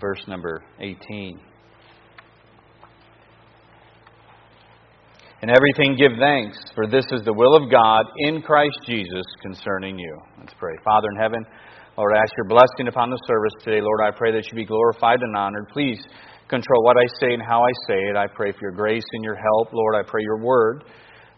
verse number 18. In everything give thanks, for this is the will of God in Christ Jesus concerning you. Let's pray. Father in heaven, Lord, I ask your blessing upon the service today. Lord, I pray that you be glorified and honored. Please control what I say and how I say it. I pray for your grace and your help. Lord, I pray your word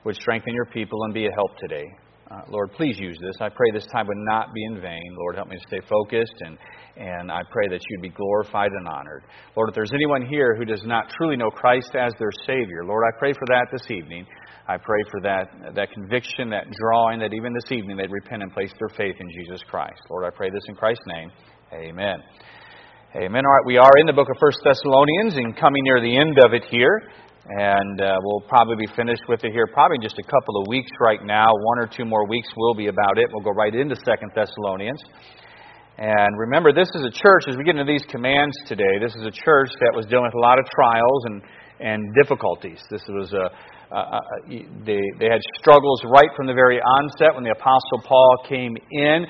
would strengthen your people and be a help today. Uh, Lord, please use this. I pray this time would not be in vain. Lord, help me to stay focused, and, and I pray that you'd be glorified and honored. Lord, if there's anyone here who does not truly know Christ as their Savior, Lord, I pray for that this evening. I pray for that, that conviction, that drawing, that even this evening they'd repent and place their faith in Jesus Christ. Lord, I pray this in Christ's name. Amen. Amen. All right, we are in the book of First Thessalonians and coming near the end of it here. And uh, we'll probably be finished with it here probably in just a couple of weeks right now. One or two more weeks will be about it. We'll go right into Second Thessalonians. And remember, this is a church, as we get into these commands today, this is a church that was dealing with a lot of trials and, and difficulties. This was a, they, they had struggles right from the very onset when the Apostle Paul came in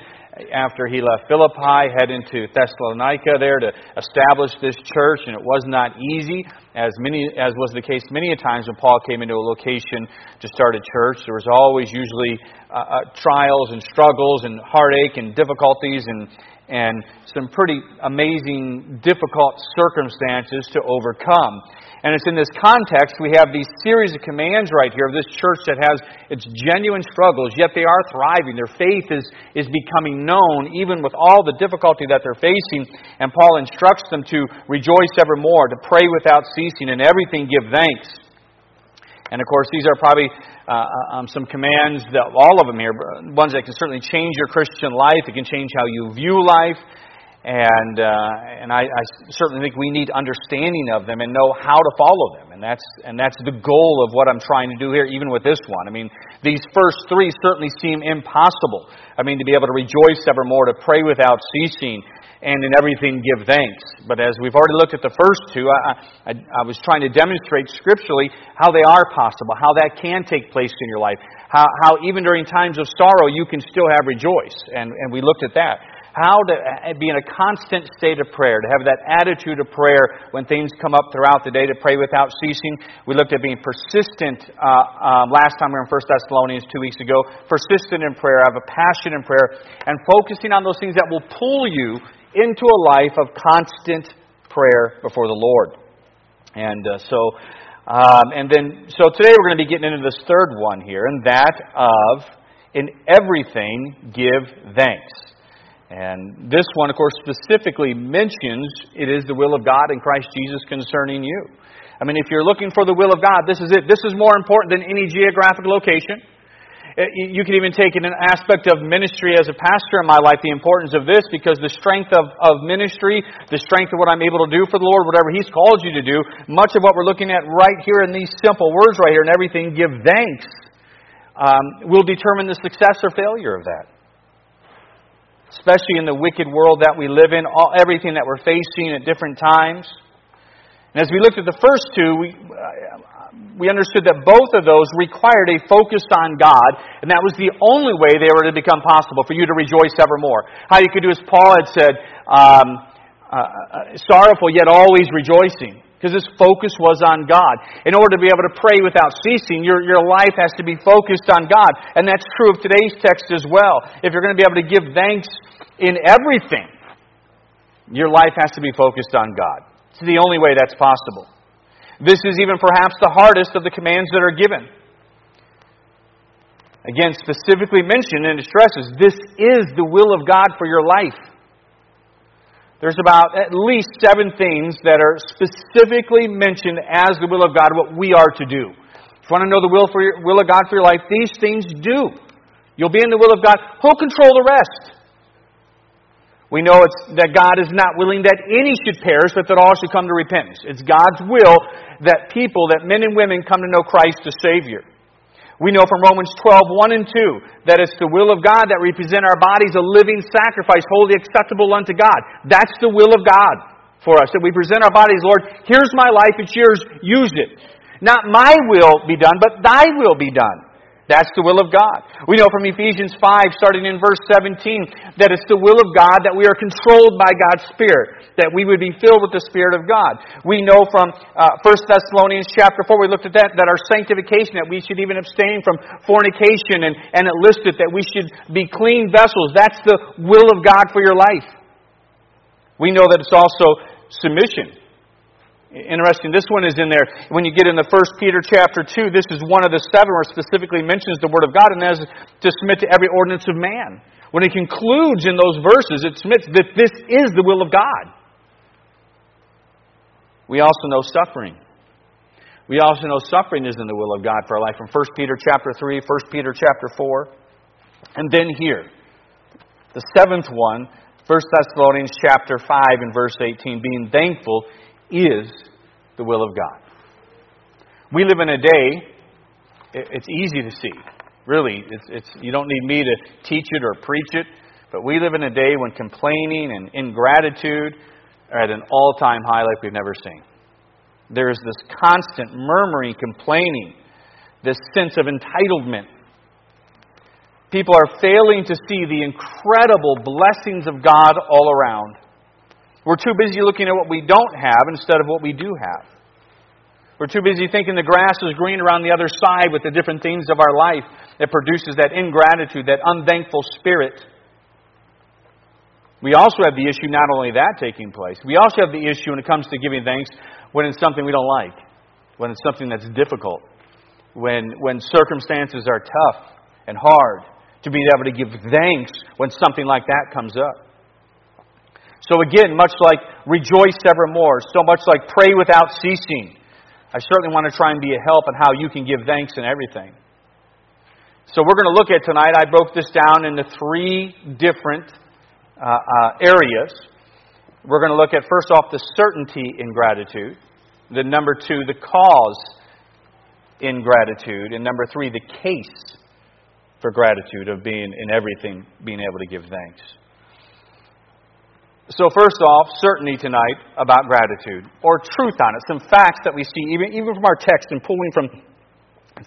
after he left Philippi, head into Thessalonica there to establish this church, and it was not easy, as many as was the case many a times when Paul came into a location to start a church. There was always usually uh, uh, trials and struggles and heartache and difficulties and and some pretty amazing, difficult circumstances to overcome. And it's in this context we have these series of commands right here of this church that has its genuine struggles, yet they are thriving. Their faith is, is becoming known even with all the difficulty that they're facing. And Paul instructs them to rejoice evermore, to pray without ceasing, and everything give thanks. And of course, these are probably uh, um, some commands, that, all of them here, ones that can certainly change your Christian life. It can change how you view life. And, uh, and I, I certainly think we need understanding of them and know how to follow them. And that's, and that's the goal of what I'm trying to do here, even with this one. I mean, these first three certainly seem impossible. I mean, to be able to rejoice evermore, to pray without ceasing, and in everything give thanks. But as we've already looked at the first two, I, I, I, was trying to demonstrate scripturally how they are possible, how that can take place in your life, how, how even during times of sorrow you can still have rejoice. And, and we looked at that how to uh, be in a constant state of prayer, to have that attitude of prayer when things come up throughout the day, to pray without ceasing. We looked at being persistent uh, um, last time we were in 1 Thessalonians two weeks ago. Persistent in prayer, have a passion in prayer, and focusing on those things that will pull you into a life of constant prayer before the Lord. And uh, so, um, and then, so today we're going to be getting into this third one here, and that of in everything give thanks. And this one, of course, specifically mentions it is the will of God in Christ Jesus concerning you. I mean, if you're looking for the will of God, this is it. This is more important than any geographic location. Uh, you can even take in an aspect of ministry as a pastor in my life, the importance of this, because the strength of, of ministry, the strength of what I'm able to do for the Lord, whatever He's called you to do, much of what we're looking at right here in these simple words right here and everything, give thanks, um, will determine the success or failure of that especially in the wicked world that we live in, all, everything that we're facing at different times. And as we looked at the first two, we, uh, we understood that both of those required a focus on God, and that was the only way they were to become possible for you to rejoice evermore. How you could do as Paul had said, um, uh, uh sorrowful yet always rejoicing because his focus was on God. In order to be able to pray without ceasing, your, your life has to be focused on God. And that's true of today's text as well. If you're going to be able to give thanks in everything, your life has to be focused on God. It's the only way that's possible. This is even perhaps the hardest of the commands that are given. Again, specifically mentioned and stresses this is the will of God for your life. There's about at least seven things that are specifically mentioned as the will of God, what we are to do. If you want to know the will, for your, will of God for your life, these things do. You'll be in the will of God. Who'll control the rest? We know that God is not willing that any should perish, but that all should come to repentance. It's God's will that people, that men and women come to know Christ as Savior. We know from Romans 12, 1 and 2, that it's the will of God that we present our bodies a living sacrifice, holy acceptable unto God. That's the will of God for us, that we present our bodies, Lord, here's my life, it's yours, use it. Not my will be done, but thy will be done. That's the will of God. We know from Ephesians 5, starting in verse 17, that it's the will of God that we are controlled by God's Spirit, that we would be filled with the Spirit of God. We know from uh, 1 Thessalonians chapter 4, we looked at that, that our sanctification, that we should even abstain from fornication, and, and it listed that we should be clean vessels. That's the will of God for your life. We know that it's also submission. Interesting. This one is in there. When you get in the First Peter chapter 2, this is one of the seven where specifically mentions the Word of God, and is to submit to every ordinance of man. When it concludes in those verses, it submits that this is the will of God. We also know suffering. We also know suffering is in the will of God for our life. From 1 Peter chapter 3, 1 Peter chapter 4. And then here, the seventh one, 1 Thessalonians chapter 5 and verse 18, being thankful is the will of God. We live in a day, it's easy to see. Really, it's, it's, you don't need me to teach it or preach it, but we live in a day when complaining and ingratitude are at an all time high like we've never seen. There is this constant murmuring, complaining, this sense of entitlement. People are failing to see the incredible blessings of God all around. We're too busy looking at what we don't have instead of what we do have. We're too busy thinking the grass is green around the other side with the different things of our life that produces that ingratitude, that unthankful spirit. We also have the issue, not only that taking place, we also have the issue when it comes to giving thanks when it's something we don't like, when it's something that's difficult, when, when circumstances are tough and hard, to be able to give thanks when something like that comes up. So again, much like rejoice evermore, so much like pray without ceasing, I certainly want to try and be a help in how you can give thanks in everything. So we're going to look at tonight, I broke this down into three different uh, uh, areas. We're going to look at, first off, the certainty in gratitude. Then, number two, the cause in gratitude. And number three, the case for gratitude of being in everything, being able to give thanks. So, first off, certainty tonight about gratitude, or truth on it, some facts that we see, even, even from our text, and pulling from,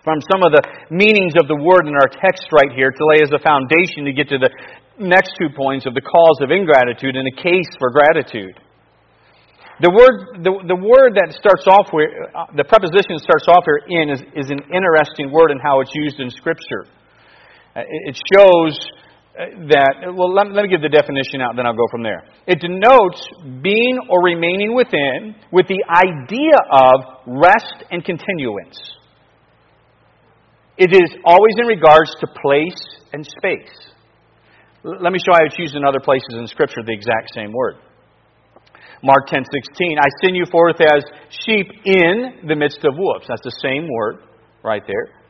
from some of the meanings of the word in our text right here to lay as a foundation to get to the next two points of the cause of ingratitude and a case for gratitude. The word, the, the word that starts off with, uh, the preposition starts off here in is, is an interesting word in how it's used in Scripture. Uh, it shows that, well, let, let, me give the definition out, then I'll go from there. It denotes being or remaining within with the idea of rest and continuance. It is always in regards to place and space. Let me show how it's used in other places in Scripture, the exact same word. Mark 10:16, I send you forth as sheep in the midst of wolves. That's the same word right there.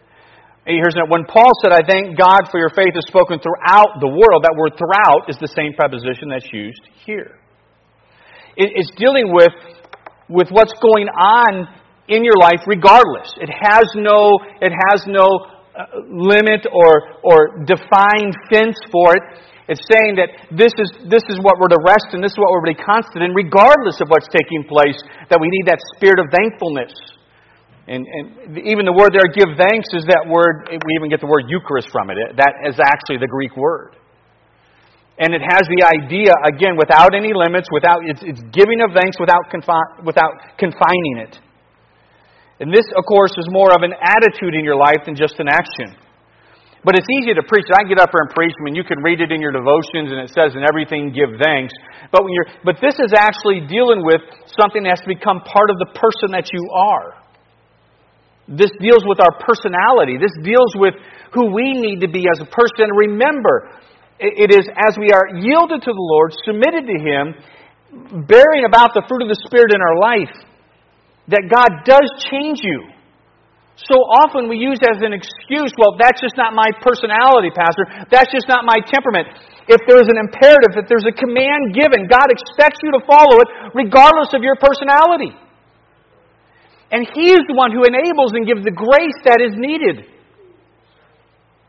Here's when Paul said, I thank God for your faith is spoken throughout the world, that word throughout is the same preposition that's used here. It's dealing with, with what's going on in your life regardless. It has no, it has no uh, limit or, or defined fence for it. It's saying that this is, this is what we're to rest and this is what we're to be constant in, regardless of what's taking place, that we need that spirit of thankfulness. And, and even the word there, give thanks, is that word, we even get the word Eucharist from it. That is actually the Greek word. And it has the idea, again, without any limits, without, it's, it's giving of thanks without, confi- without confining it. And this, of course, is more of an attitude in your life than just an action. But it's easy to preach. I get up here and preach. I mean, you can read it in your devotions, and it says, "In everything, give thanks." But when you're, but this is actually dealing with something that has to become part of the person that you are. This deals with our personality. This deals with who we need to be as a person. Remember, it is as we are yielded to the Lord, submitted to Him, bearing about the fruit of the Spirit in our life, that God does change you. So often we use as an excuse, well, that's just not my personality, Pastor. That's just not my temperament. If there's an imperative, if there's a command given, God expects you to follow it regardless of your personality. And He is the one who enables and gives the grace that is needed.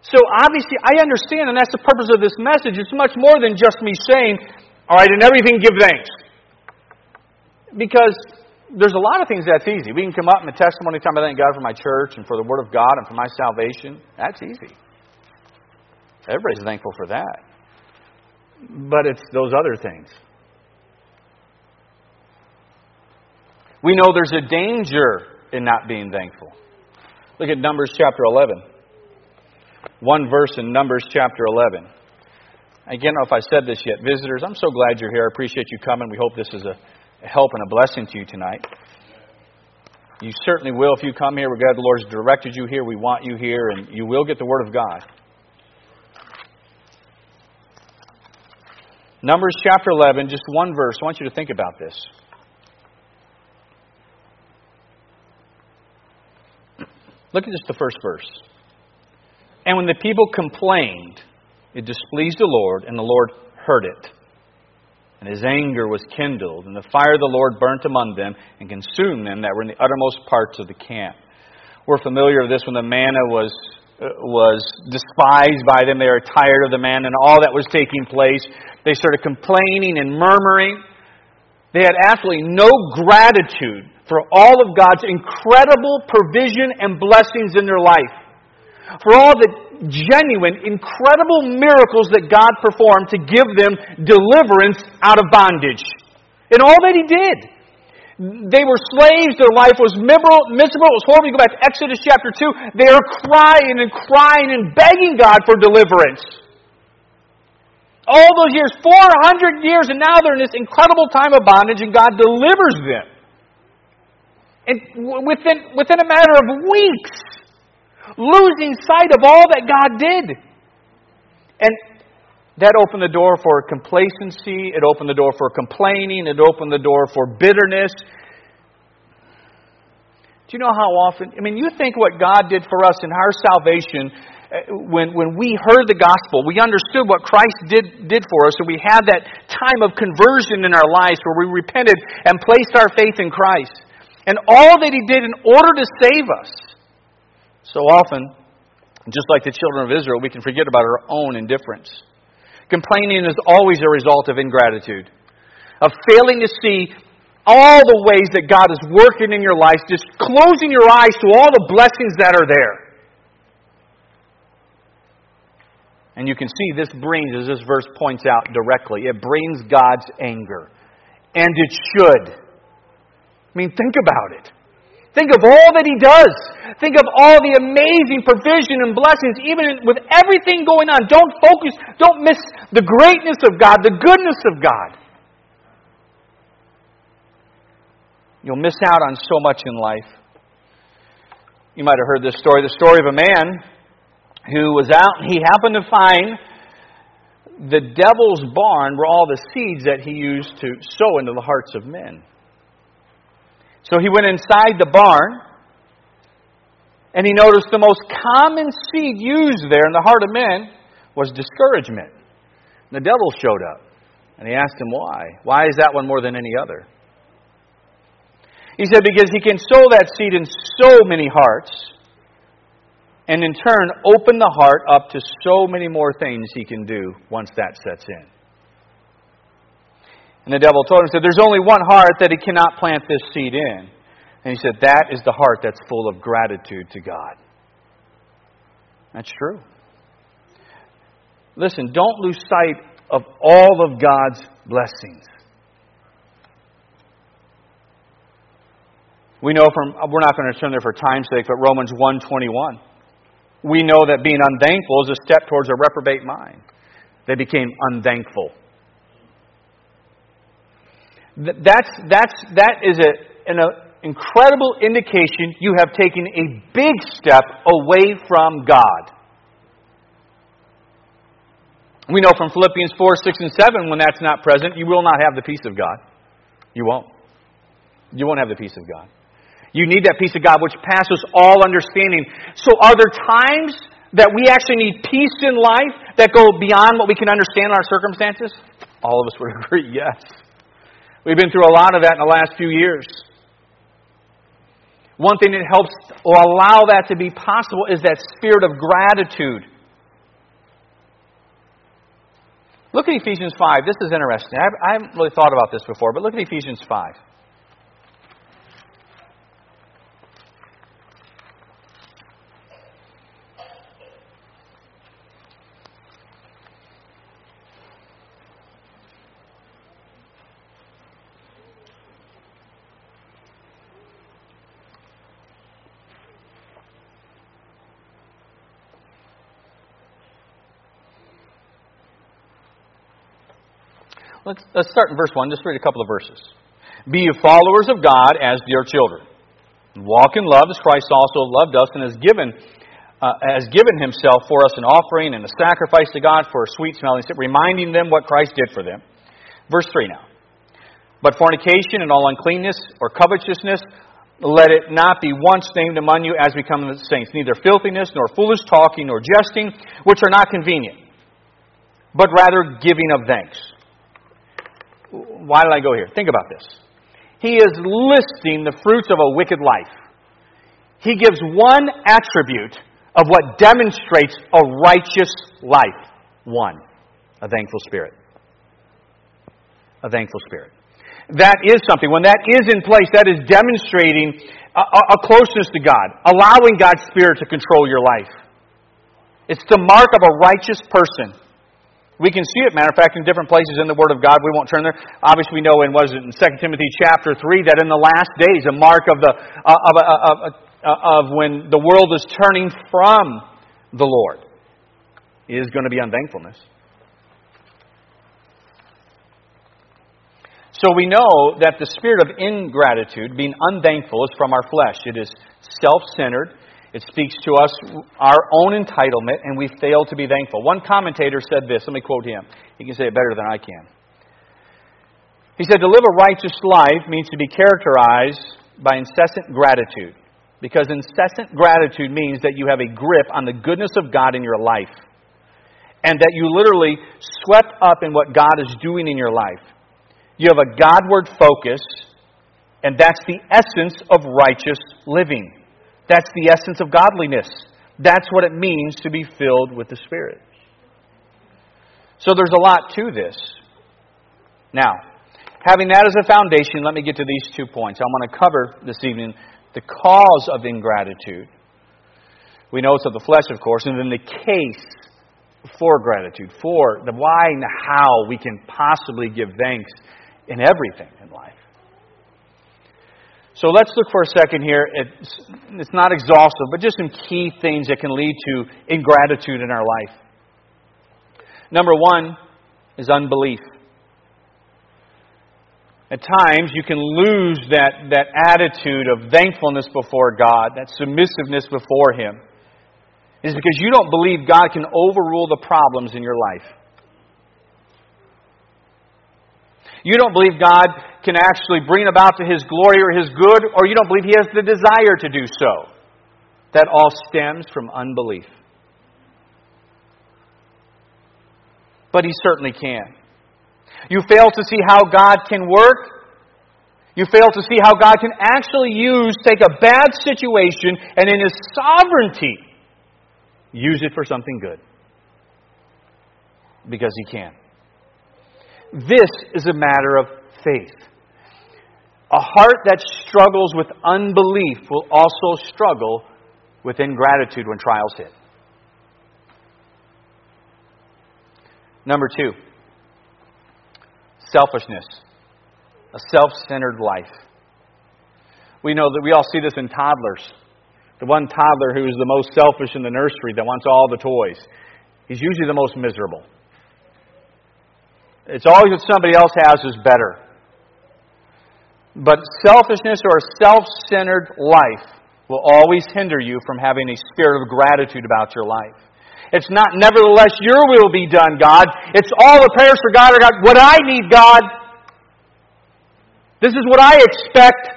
So obviously, I understand, and that's the purpose of this message. It's much more than just me saying, all right, in everything, give thanks. Because there's a lot of things that's easy. We can come up in the testimony time I thank God for my church and for the Word of God and for my salvation. That's easy. Everybody's thankful for that. But it's those other things. We know there's a danger in not being thankful. Look at Numbers chapter 11. One verse in Numbers chapter 11. Again, I don't know if I said this yet. Visitors, I'm so glad you're here. I appreciate you coming. We hope this is a help and a blessing to you tonight. You certainly will if you come here. We're glad the Lord has directed you here. We want you here, and you will get the Word of God. Numbers chapter 11, just one verse. I want you to think about this. Look at just the first verse. And when the people complained, it displeased the Lord, and the Lord heard it. And his anger was kindled, and the fire of the Lord burnt among them and consumed them that were in the uttermost parts of the camp. We're familiar with this when the manna was, uh, was despised by them. They were tired of the man and all that was taking place. They started complaining and murmuring. They had absolutely no gratitude for all of God's incredible provision and blessings in their life. For all the genuine, incredible miracles that God performed to give them deliverance out of bondage. And all that He did. They were slaves, their life was miserable, it was horrible. You go back to Exodus chapter 2, they are crying and crying and begging God for deliverance. All those years, 400 years, and now they're in this incredible time of bondage, and God delivers them. And within, within a matter of weeks, losing sight of all that God did. And that opened the door for complacency, it opened the door for complaining, it opened the door for bitterness. Do you know how often? I mean, you think what God did for us in our salvation when, when we heard the gospel, we understood what Christ did, did for us, and we had that time of conversion in our lives where we repented and placed our faith in Christ. And all that He did in order to save us so often, just like the children of Israel, we can forget about our own indifference. Complaining is always a result of ingratitude, of failing to see all the ways that God is working in your life, just closing your eyes to all the blessings that are there. And you can see this brings, as this verse points out directly, it brings God's anger. And it should. I mean, think about it. Think of all that He does. Think of all the amazing provision and blessings, even with everything going on. Don't focus, don't miss the greatness of God, the goodness of God. You'll miss out on so much in life. You might have heard this story the story of a man who was out and he happened to find the devil's barn were all the seeds that he used to sow into the hearts of men. So he went inside the barn and he noticed the most common seed used there in the heart of men was discouragement. And the devil showed up and he asked him why. Why is that one more than any other? He said, because he can sow that seed in so many hearts and in turn open the heart up to so many more things he can do once that sets in. And the devil told him, said, There's only one heart that he cannot plant this seed in. And he said, That is the heart that's full of gratitude to God. That's true. Listen, don't lose sight of all of God's blessings. We know from we're not going to turn there for time's sake, but Romans 1:21. We know that being unthankful is a step towards a reprobate mind. They became unthankful. That's, that's, that is a, an a incredible indication you have taken a big step away from God. We know from Philippians 4, 6, and 7, when that's not present, you will not have the peace of God. You won't. You won't have the peace of God. You need that peace of God which passes all understanding. So, are there times that we actually need peace in life that go beyond what we can understand in our circumstances? All of us would agree, yes. We've been through a lot of that in the last few years. One thing that helps or allow that to be possible is that spirit of gratitude. Look at Ephesians 5. This is interesting. I haven't really thought about this before, but look at Ephesians 5. Let's, let's start in verse 1. Just read a couple of verses. Be you followers of God as dear children. Walk in love as Christ also loved us and has given, uh, has given himself for us an offering and a sacrifice to God for a sweet smelling, reminding them what Christ did for them. Verse 3 now. But fornication and all uncleanness or covetousness, let it not be once named among you as become the saints, neither filthiness, nor foolish talking, nor jesting, which are not convenient, but rather giving of thanks. Why did I go here? Think about this. He is listing the fruits of a wicked life. He gives one attribute of what demonstrates a righteous life. One, a thankful spirit. A thankful spirit. That is something. When that is in place, that is demonstrating a, a, closeness to God, allowing God's Spirit to control your life. It's the mark of a righteous person. We can see it, matter of fact, in different places in the Word of God. We won't turn there. Obviously, we know in was it in 2 Timothy chapter 3 that in the last days, a mark of, the, uh, of, uh, of, uh, of when the world is turning from the Lord is going to be unthankfulness. So we know that the spirit of ingratitude, being unthankful, is from our flesh. It is self centered, it speaks to us our own entitlement, and we fail to be thankful. One commentator said this. Let me quote him. He can say it better than I can. He said, To live a righteous life means to be characterized by incessant gratitude. Because incessant gratitude means that you have a grip on the goodness of God in your life. And that you literally swept up in what God is doing in your life. You have a Godward focus, and that's the essence of righteous living. That's the essence of godliness. That's what it means to be filled with the Spirit. So there's a lot to this. Now, having that as a foundation, let me get to these two points. I'm going to cover this evening the cause of ingratitude. We know it's of the flesh, of course, and then the case for gratitude, for the why and the how we can possibly give thanks in everything in life. So let's look for a second here. It's, it's not exhaustive, but just some key things that can lead to ingratitude in our life. Number one is unbelief. At times, you can lose that, that attitude of thankfulness before God, that submissiveness before Him. Is because you don't believe God can overrule the problems in your life. You don't believe God can actually bring about to His glory or His good, or you don't believe He has the desire to do so. That all stems from unbelief. But He certainly can. You fail to see how God can work. You fail to see how God can actually use, take a bad situation, and in His sovereignty, use it for something good. Because He can. This is a matter of faith. A heart that struggles with unbelief will also struggle with ingratitude when trials hit. Number two, selfishness, a self centered life. We know that we all see this in toddlers. The one toddler who is the most selfish in the nursery that wants all the toys, he's usually the most miserable. It's always what somebody else has is better. But selfishness or a self centered life will always hinder you from having a spirit of gratitude about your life. It's not, nevertheless, your will be done, God. It's all the prayers for God are God. What I need, God. This is what I expect.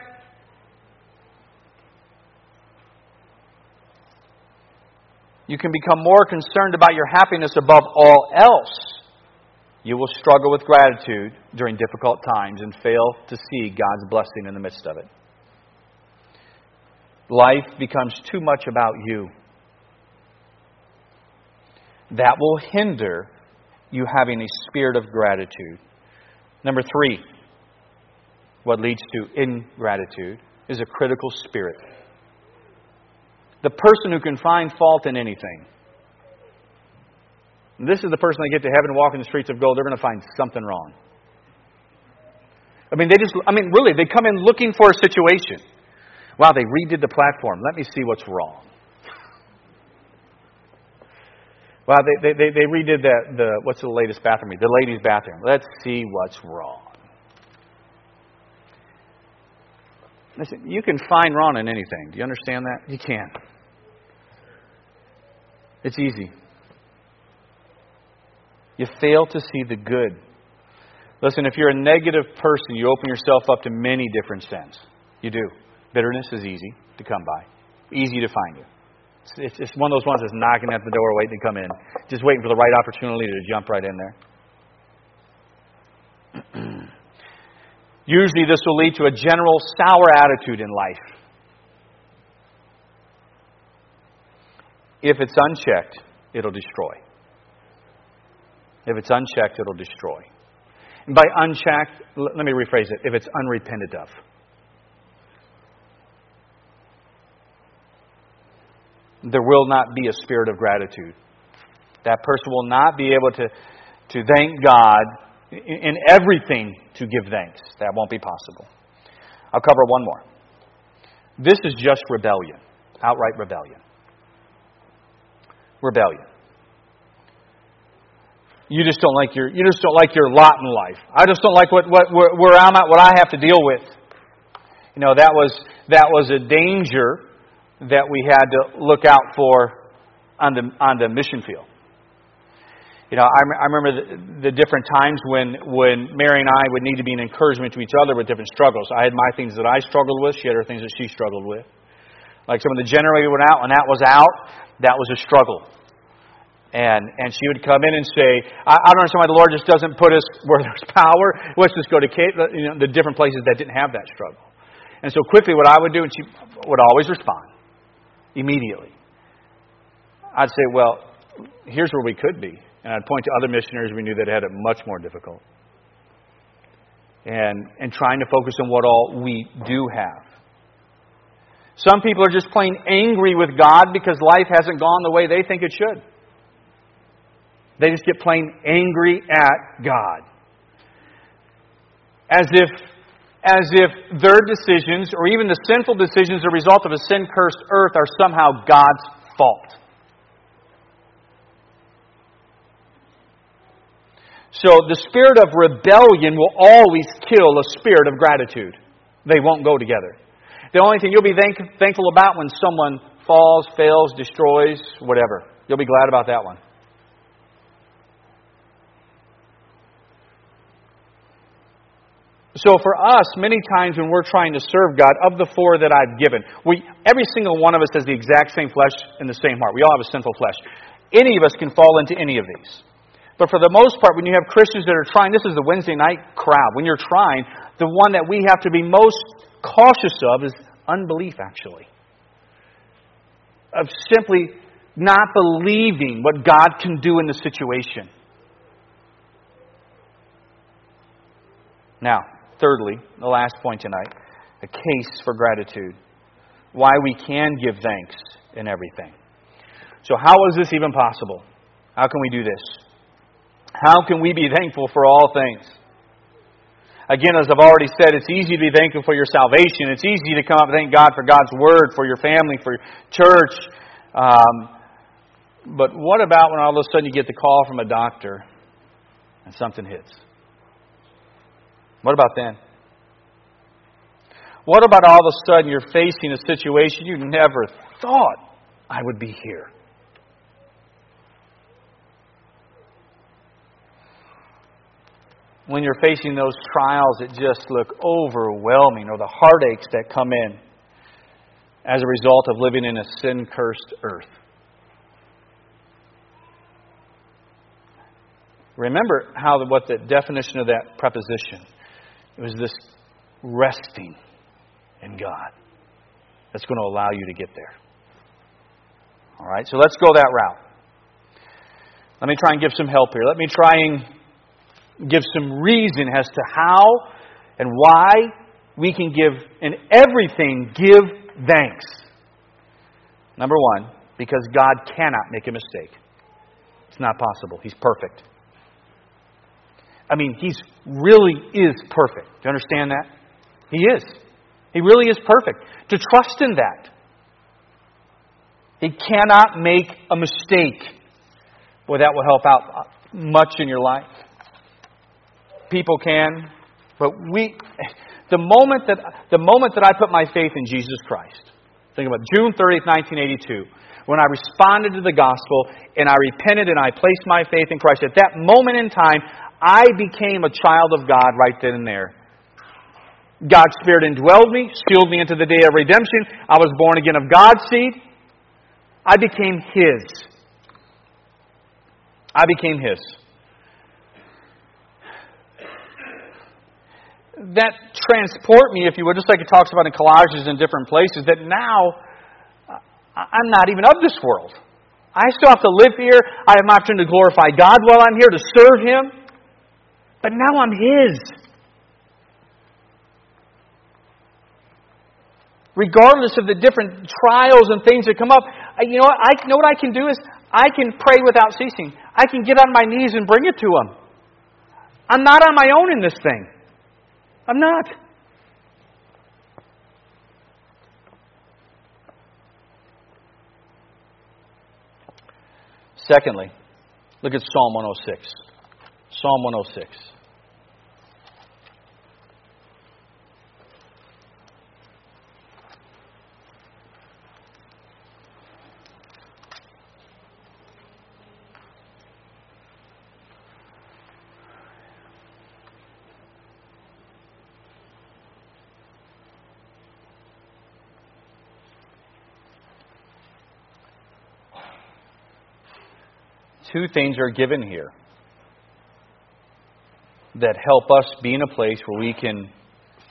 You can become more concerned about your happiness above all else you will struggle with gratitude during difficult times and fail to see God's blessing in the midst of it. Life becomes too much about you. That will hinder you having a spirit of gratitude. Number three, what leads to ingratitude is a critical spirit. The person who can find fault in anything this is the person they get to heaven walking the streets of gold, they're going to find something wrong. I mean, they just, I mean, really, they come in looking for a situation. Wow, they redid the platform. Let me see what's wrong. Well, they, they, they redid that, the, what's the latest bathroom? The ladies' bathroom. Let's see what's wrong. Listen, you can find wrong in anything. Do you understand that? You can. It's easy. You fail to see the good. Listen, if you're a negative person, you open yourself up to many different sins. You do. Bitterness is easy to come by, easy to find you. It's, it's one of those ones that's knocking at the door waiting to come in, just waiting for the right opportunity to jump right in there. Usually, this will lead to a general sour attitude in life. If it's unchecked, it'll destroy. If it's unchecked, it'll destroy. And by unchecked, let me rephrase it if it's unrepented of. There will not be a spirit of gratitude. That person will not be able to, to thank God in everything to give thanks. That won't be possible. I'll cover one more. This is just rebellion, outright rebellion. Rebellion. You just don't like your you just don't like your lot in life. I just don't like what, what where, where I'm at, what I have to deal with. You know that was that was a danger that we had to look out for on the on the mission field. You know, I, I remember the, the different times when, when Mary and I would need to be an encouragement to each other with different struggles. I had my things that I struggled with. She had her things that she struggled with. Like some of the generator went out, and that was out, that was a struggle. And, and she would come in and say, I, I don't understand why the Lord just doesn't put us where there's power. Let's just go to you know, the different places that didn't have that struggle. And so quickly, what I would do, and she would always respond immediately. I'd say, Well, here's where we could be. And I'd point to other missionaries we knew that had it much more difficult. And, and trying to focus on what all we do have. Some people are just plain angry with God because life hasn't gone the way they think it should. They just get plain angry at God. As if, as if their decisions, or even the sinful decisions, a result of a sin cursed earth, are somehow God's fault. So the spirit of rebellion will always kill a spirit of gratitude. They won't go together. The only thing you'll be thank- thankful about when someone falls, fails, destroys, whatever, you'll be glad about that one. So for us, many times when we're trying to serve God, of the four that I've given, we every single one of us has the exact same flesh and the same heart. We all have a sinful flesh. Any of us can fall into any of these. But for the most part, when you have Christians that are trying, this is the Wednesday night crowd, when you're trying, the one that we have to be most cautious of is unbelief, actually. Of simply not believing what God can do in the situation. Now, thirdly, the last point tonight a case for gratitude. Why we can give thanks in everything. So, how is this even possible? How can we do this? How can we be thankful for all things? Again, as I've already said, it's easy to be thankful for your salvation. It's easy to come up and thank God for God's Word, for your family, for your church. Um, but what about when all of a sudden you get the call from a doctor and something hits? What about then? What about all of a sudden you're facing a situation you never thought I would be here? when you're facing those trials that just look overwhelming or the heartaches that come in as a result of living in a sin cursed earth. Remember how what the definition of that preposition it was this resting in God that's going to allow you to get there. All right, so let's go that route. Let me try and give some help here. Let me try and give some reason as to how and why we can give in everything give thanks. Number one, because God cannot make a mistake. It's not possible. He's perfect. I mean, He's really is perfect. Do you understand that? He is. He really is perfect. To trust in that. He cannot make a mistake. Boy, that will help out much in your life. People can, but we, the moment that, the moment that I put my faith in Jesus Christ, think about June 30th, 1982, when I responded to the gospel and I repented and I placed my faith in Christ, at that moment in time, I became a child of God right then and there. God's Spirit indwelled me, sealed me into the day of redemption. I was born again of God's seed. I became His. I became His. That transport me, if you would, just like it talks about in Colossians in different places, that now I'm not even of this world. I still have to live here. I have my opportunity to glorify God while I'm here, to serve Him. But now I'm His. Regardless of the different trials and things that come up, you know what? I know what I can do is I can pray without ceasing. I can get on my knees and bring it to Him. I'm not on my own in this thing. I'm not. Secondly, look at Psalm 106. Psalm 106. two things are given here that help us be in a place where we can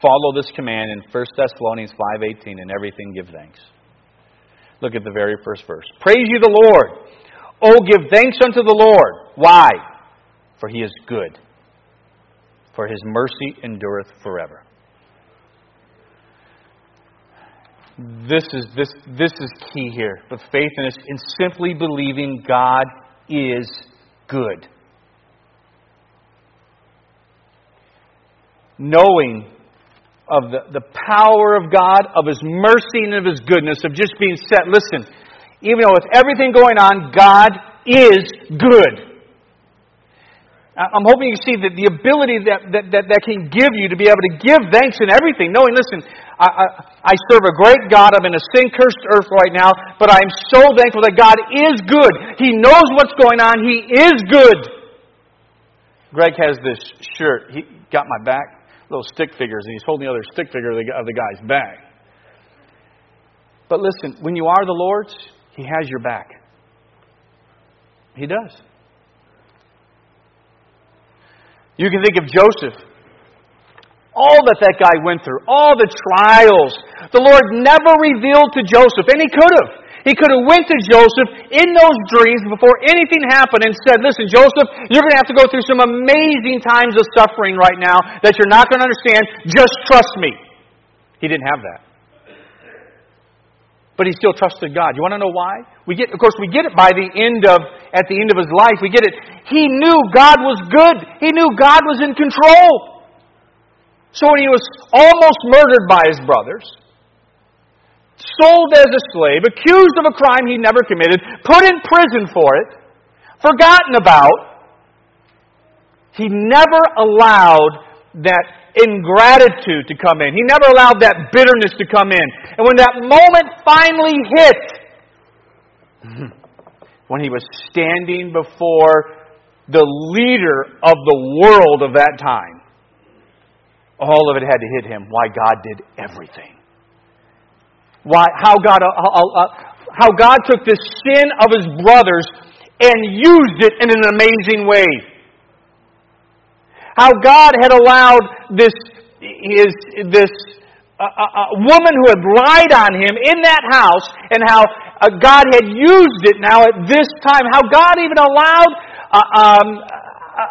follow this command in 1 Thessalonians 5:18 and everything give thanks. Look at the very first verse. Praise you the Lord. Oh give thanks unto the Lord. Why? For he is good. For his mercy endureth forever. This is this this is key here. The faith in, in simply believing God is good. Knowing of the, the power of God, of His mercy and of His goodness, of just being set. Listen, even though with everything going on, God is good. I'm hoping you see that the ability that, that, that, that can give you to be able to give thanks in everything, knowing, listen, I, I, I serve a great God. I'm in a sin cursed earth right now, but I'm so thankful that God is good. He knows what's going on. He is good. Greg has this shirt. He got my back, little stick figures, and he's holding the other stick figure of the, of the guy's back. But listen, when you are the Lord's, He has your back. He does. You can think of Joseph. All that that guy went through, all the trials. The Lord never revealed to Joseph, and he could have. He could have went to Joseph in those dreams before anything happened and said, listen, Joseph, you're going to have to go through some amazing times of suffering right now that you're not going to understand. Just trust me. He didn't have that. But he still trusted God. You want to know why? We get, of course, we get it by the end of, at the end of his life. We get it. He knew God was good. He knew God was in control. So when he was almost murdered by his brothers, sold as a slave, accused of a crime he never committed, put in prison for it, forgotten about, he never allowed that ingratitude to come in. He never allowed that bitterness to come in. And when that moment finally hit, when he was standing before the leader of the world of that time, all of it had to hit him why God did everything. Why, how, God, uh, uh, uh, how God took the sin of his brothers and used it in an amazing way. How God had allowed this, his, this uh, uh, woman who had lied on him in that house, and how uh, God had used it now at this time. How God even allowed um,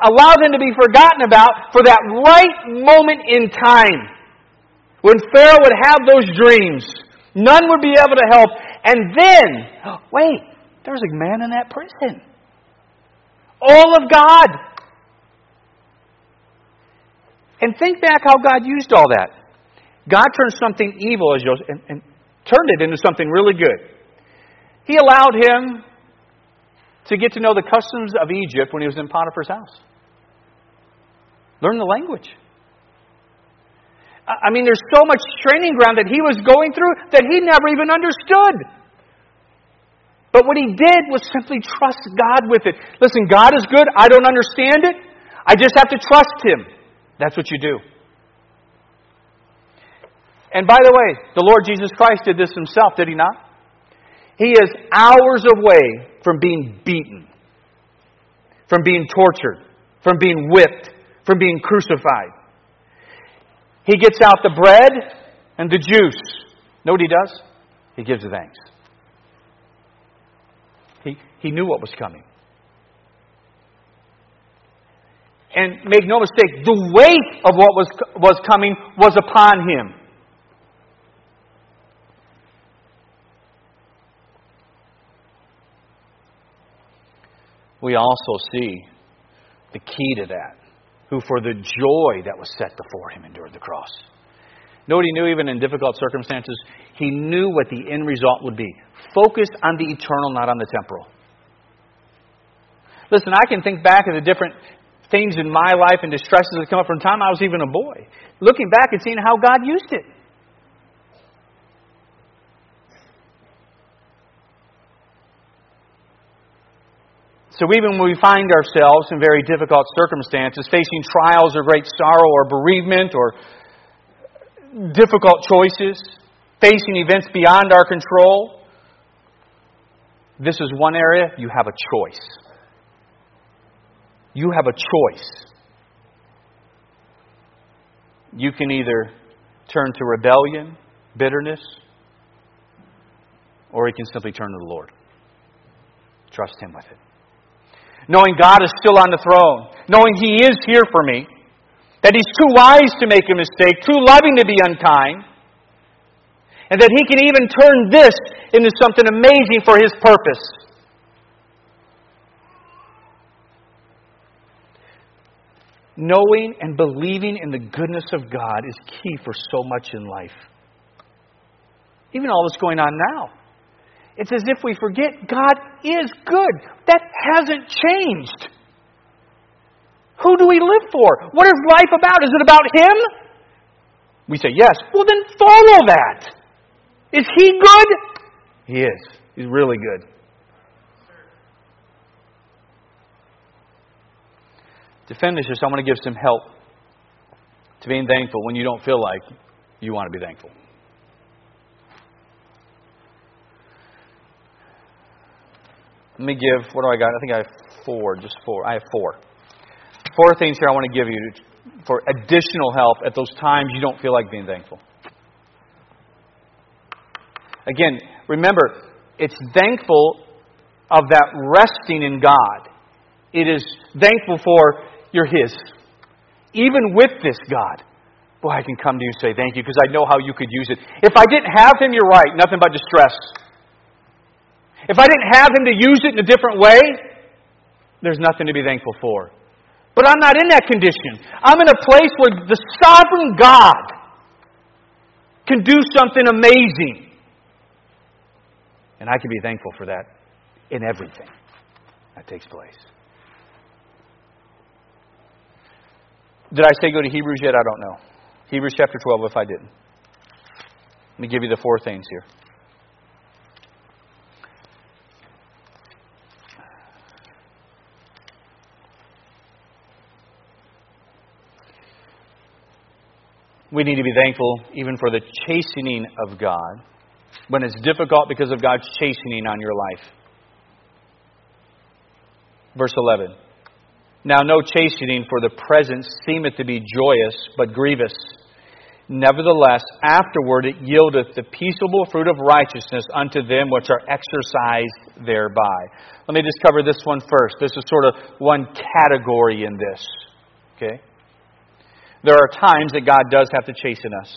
allowed him to be forgotten about for that right moment in time. When Pharaoh would have those dreams, none would be able to help. And then, wait, there's a man in that prison. All of God. And think back how God used all that. God turned something evil as Joseph and, and turned it into something really good. He allowed him to get to know the customs of Egypt when he was in Potiphar's house. Learn the language. I mean, there's so much training ground that he was going through that he never even understood. But what he did was simply trust God with it. Listen, God is good. I don't understand it. I just have to trust him. That's what you do. And by the way, the Lord Jesus Christ did this himself, did he not? He is hours away from being beaten, from being tortured, from being whipped, from being crucified. He gets out the bread and the juice. Know what he does? He gives thanks. He, he knew what was coming. And make no mistake, the weight of what was, was coming was upon him. We also see the key to that who for the joy that was set before him endured the cross. What he knew even in difficult circumstances? He knew what the end result would be. Focus on the eternal, not on the temporal. Listen, I can think back of the different things in my life and distresses that come up from time I was even a boy. Looking back and seeing how God used it. So even when we find ourselves in very difficult circumstances, facing trials or great sorrow or bereavement or difficult choices, facing events beyond our control, this is one area you have a choice. You have a choice. You can either turn to rebellion, bitterness, or you can simply turn to the Lord. Trust Him with it knowing God is still on the throne, knowing He is here for me, that He's too wise to make a mistake, too loving to be unkind, and that He can even turn this into something amazing for His purpose. Knowing and believing in the goodness of God is key for so much in life. Even all that's going on now. It's as if we forget God is good. That hasn't changed. Who do we live for? What is life about? Is it about Him? We say yes. Well, then follow that. Is He good? He is. He's really good. To finish this, I want to give some help to being thankful when you don't feel like you want to be thankful. Let me give, what do I got? I think I have four, just four. I have four. Four things here I want to give you for additional help at those times you don't feel like being thankful. Again, remember, it's thankful of that resting in God. It is thankful for you're His. Even with this, God, boy, I can come to you and say thank you because I know how you could use it. If I didn't have Him, you're right, nothing but distress. If I didn't have Him to use it in a different way, there's nothing to be thankful for. But I'm not in that condition. I'm in a place where the sovereign God can do something amazing. And I can be thankful for that in everything that takes place. Did I say go to Hebrews yet? I don't know. Hebrews chapter 12, if I didn't. Let me give you the four things here. We need to be thankful even for the chastening of God when it's difficult because of God's chastening on your life. Verse 11. Now, no chastening for the present seemeth to be joyous, but grievous. Nevertheless, afterward it yieldeth the peaceable fruit of righteousness unto them which are exercised thereby. Let me just cover this one first. This is sort of one category in this. Okay? There are times that God does have to chasten us.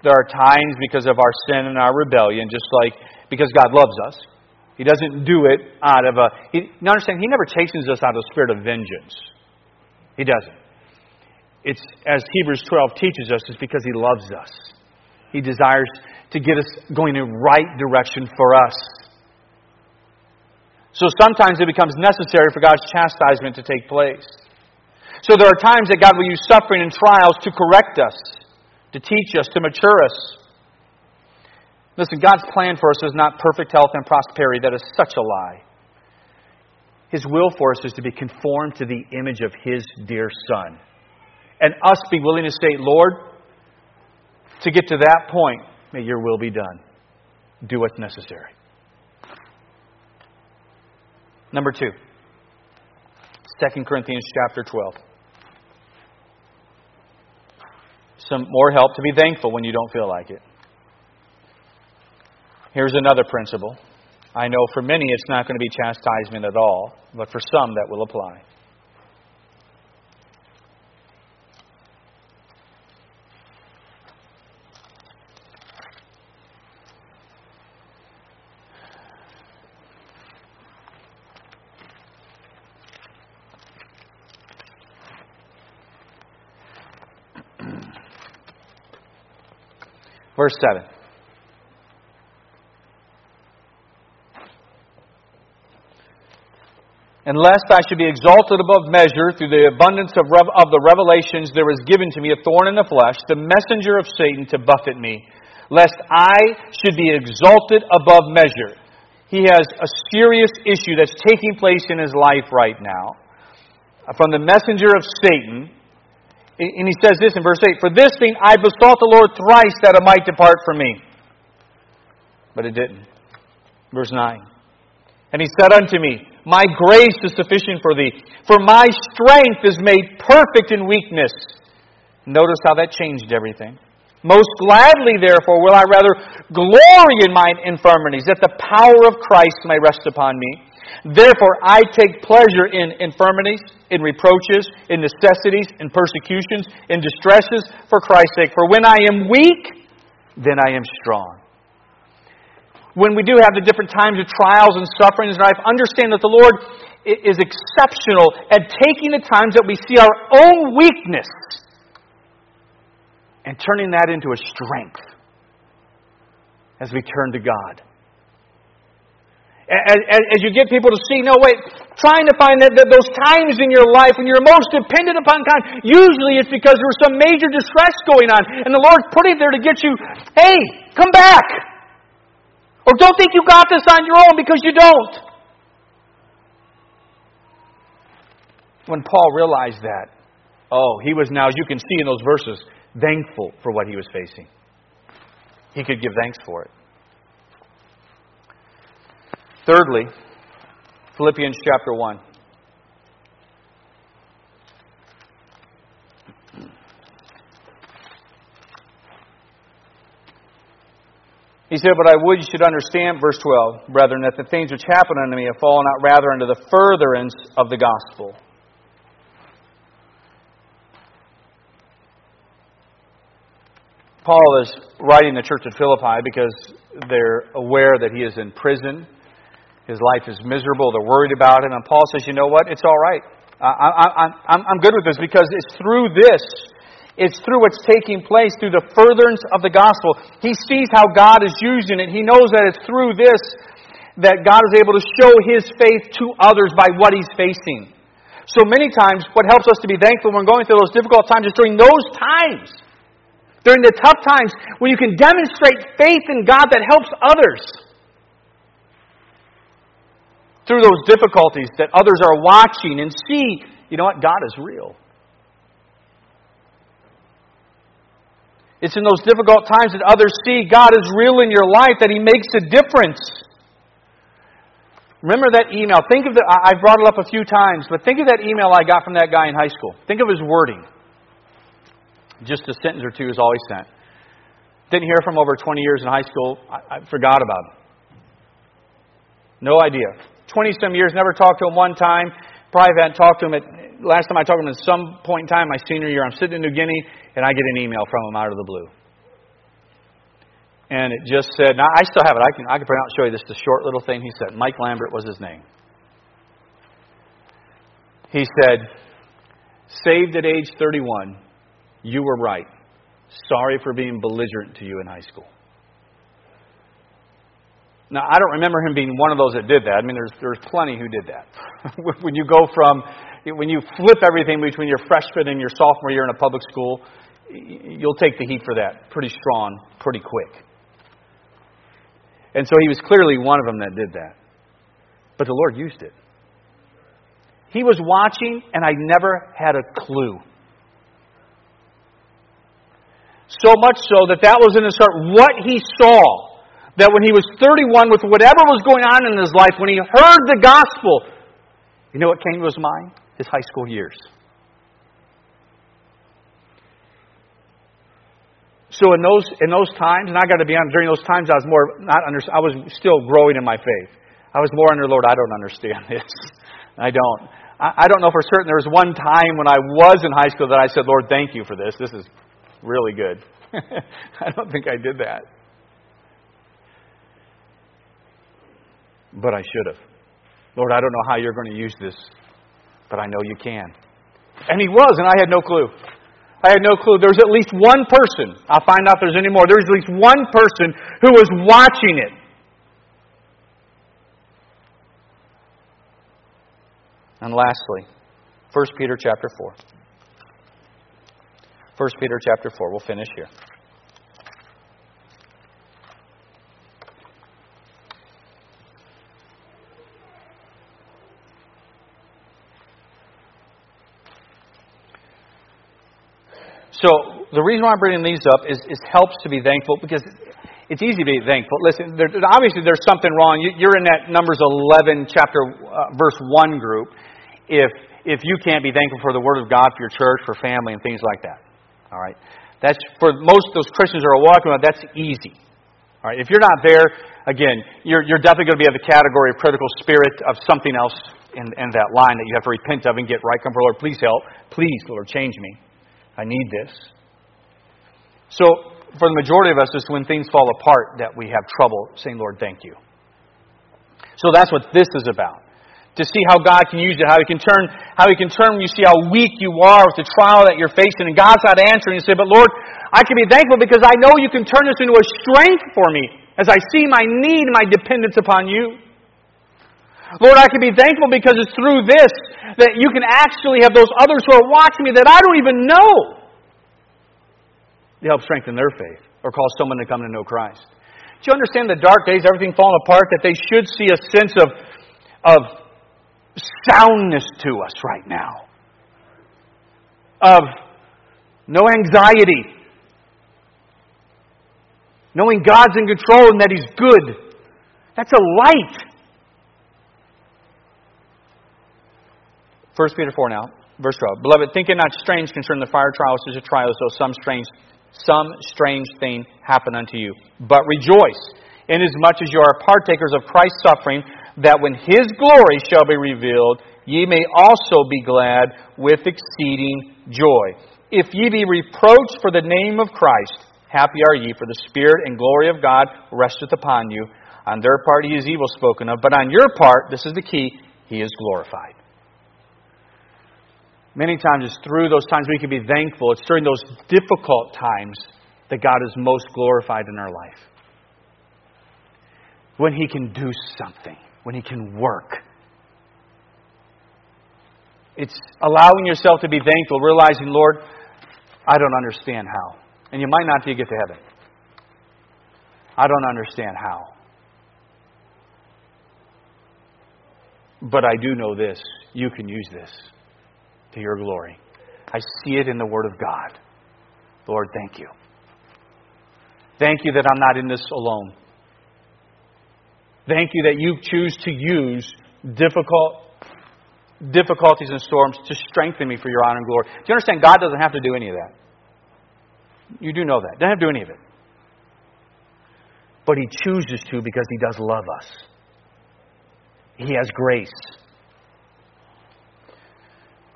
There are times because of our sin and our rebellion, just like because God loves us. He doesn't do it out of a. He, you understand? He never chastens us out of a spirit of vengeance. He doesn't. It's as Hebrews 12 teaches us, it's because He loves us. He desires to get us going in the right direction for us. So sometimes it becomes necessary for God's chastisement to take place. So there are times that God will use suffering and trials to correct us, to teach us, to mature us. Listen, God's plan for us is not perfect health and prosperity. That is such a lie. His will for us is to be conformed to the image of His dear Son. And us be willing to say, Lord, to get to that point, may your will be done. Do what's necessary. Number two, 2 Corinthians chapter 12. Some more help to be thankful when you don't feel like it. Here's another principle. I know for many it's not going to be chastisement at all, but for some that will apply. Verse 7. And lest I should be exalted above measure through the abundance of, rev- of the revelations, there was given to me a thorn in the flesh, the messenger of Satan to buffet me, lest I should be exalted above measure. He has a serious issue that's taking place in his life right now. From the messenger of Satan, and he says this in verse 8 For this thing I besought the Lord thrice that it might depart from me. But it didn't. Verse 9. And he said unto me, My grace is sufficient for thee, for my strength is made perfect in weakness. Notice how that changed everything. Most gladly, therefore, will I rather glory in mine infirmities, that the power of Christ may rest upon me. Therefore, I take pleasure in infirmities, in reproaches, in necessities, in persecutions, in distresses for Christ's sake. For when I am weak, then I am strong. When we do have the different times of trials and sufferings in life, understand that the Lord is exceptional at taking the times that we see our own weakness and turning that into a strength as we turn to God. As, as, you get people to see, no, wait, trying to find that, that, those times in your life when you're most dependent upon God, usually it's because there was some major distress going on, and the Lord's putting it there to get you, hey, come back. Or don't think you got this on your own because you don't. When Paul realized that, oh, he was now, as you can see in those verses, thankful for what he was facing. He could give thanks for it. Thirdly, Philippians chapter 1. He said, But I would you should understand, verse 12, brethren, that the things which happen unto me have fallen out rather unto the furtherance of the gospel. Paul is writing the church at Philippi because they're aware that he is in prison his life is miserable. They're worried about him. And Paul says, you know what? It's all right. I, am good with this because it's through this, it's through what's taking place, through the furtherance of the gospel. He sees how God is using it. He knows that it's through this that God is able to show his faith to others by what he's facing. So many times, what helps us to be thankful when going through those difficult times is during those times, during the tough times, when you can demonstrate faith in God that helps others through those difficulties that others are watching and see, you know what? God is real. It's in those difficult times that others see God is real in your life, that He makes a difference. Remember that email. Think of the, I've brought it up a few times, but think of that email I got from that guy in high school. Think of his wording. Just a sentence or two is all he sent. Didn't hear from over 20 years in high school. I, I forgot about him. No idea. 20 some years, never talked to him one time. Probably haven't talked to him at, last time I talked to him at some point in time, my senior year, I'm sitting in New Guinea, and I get an email from him out of the blue. And it just said, now I still have it, I can, I can and show you this, the short little thing he said. Mike Lambert was his name. He said, saved at age 31, you were right. Sorry for being belligerent to you in high school. Now, I don't remember him being one of those that did that. I mean, there's, there's plenty who did that. when you go from, when you flip everything between your freshman and your sophomore year in a public school, you'll take the heat for that pretty strong, pretty quick. And so he was clearly one of them that did that. But the Lord used it. He was watching, and I never had a clue. So much so that that was in his heart. What he saw, that when he was 31, with whatever was going on in his life, when he heard the gospel, you know what came to his mind? His high school years. So in those in those times, and I got to be honest, during those times I was more not under, I was still growing in my faith. I was more under Lord. I don't understand this. I don't. I, I don't know for certain. There was one time when I was in high school that I said, Lord, thank you for this. This is really good. I don't think I did that. But I should have. Lord, I don't know how you're going to use this, but I know you can. And he was, and I had no clue. I had no clue. There's at least one person. I'll find out if there's any more. There's at least one person who was watching it. And lastly, 1 Peter chapter 4. 1 Peter chapter 4. We'll finish here. So the reason why I'm bringing these up is, is helps to be thankful because it's easy to be thankful. Listen, there, obviously there's something wrong. You, are in that Numbers 11 chapter uh, verse 1 group. If if you can't be thankful for the Word of God, for your church, for family, and things like that, all right, that's for most of those Christians who are walking around. That's easy. All right, if you're not there, again, you're you're definitely going to be of the category of critical spirit of something else in, in that line that you have to repent of and get right. Come for Lord, please help, please, Lord, change me. I need this. So, for the majority of us, it's when things fall apart that we have trouble saying, Lord, thank you. So that's what this is about. To see how God can use it, how He can turn, how He can turn you see how weak you are with the trial that you're facing, and God's not answering. You say, But Lord, I can be thankful because I know you can turn this into a strength for me as I see my need, my dependence upon you. Lord, I can be thankful because it's through this that you can actually have those others who are watching me that I don't even know to help strengthen their faith or cause someone to come to know Christ. Do you understand the dark days, everything falling apart, that they should see a sense of, of soundness to us right now? Of no anxiety, knowing God's in control and that He's good. That's a light. 1 Peter 4 now, verse 12. Beloved, think it not strange concerning the fire trials as a trial, as though some strange, some strange thing happen unto you. But rejoice, inasmuch as you are partakers of Christ's suffering, that when his glory shall be revealed, ye may also be glad with exceeding joy. If ye be reproached for the name of Christ, happy are ye, for the Spirit and glory of God resteth upon you. On their part he is evil spoken of, but on your part, this is the key, he is glorified. Many times it's through those times we can be thankful. It's during those difficult times that God is most glorified in our life. When He can do something, when He can work. It's allowing yourself to be thankful, realizing, Lord, I don't understand how. And you might not till you get to heaven. I don't understand how. But I do know this. You can use this to your glory. I see it in the Word of God. Lord, thank you. Thank you that I'm not in this alone. Thank you that you choose to use difficult difficulties and storms to strengthen me for your honor and glory. Do you understand? God doesn't have to do any of that. You do know that. Doesn't have to do any of it. But He chooses to because He does love us. He has grace.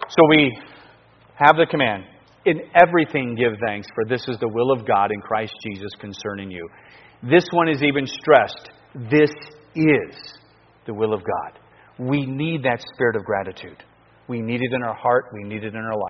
So we have the command in everything give thanks, for this is the will of God in Christ Jesus concerning you. This one is even stressed. This is the will of God. We need that spirit of gratitude. We need it in our heart, we need it in our life.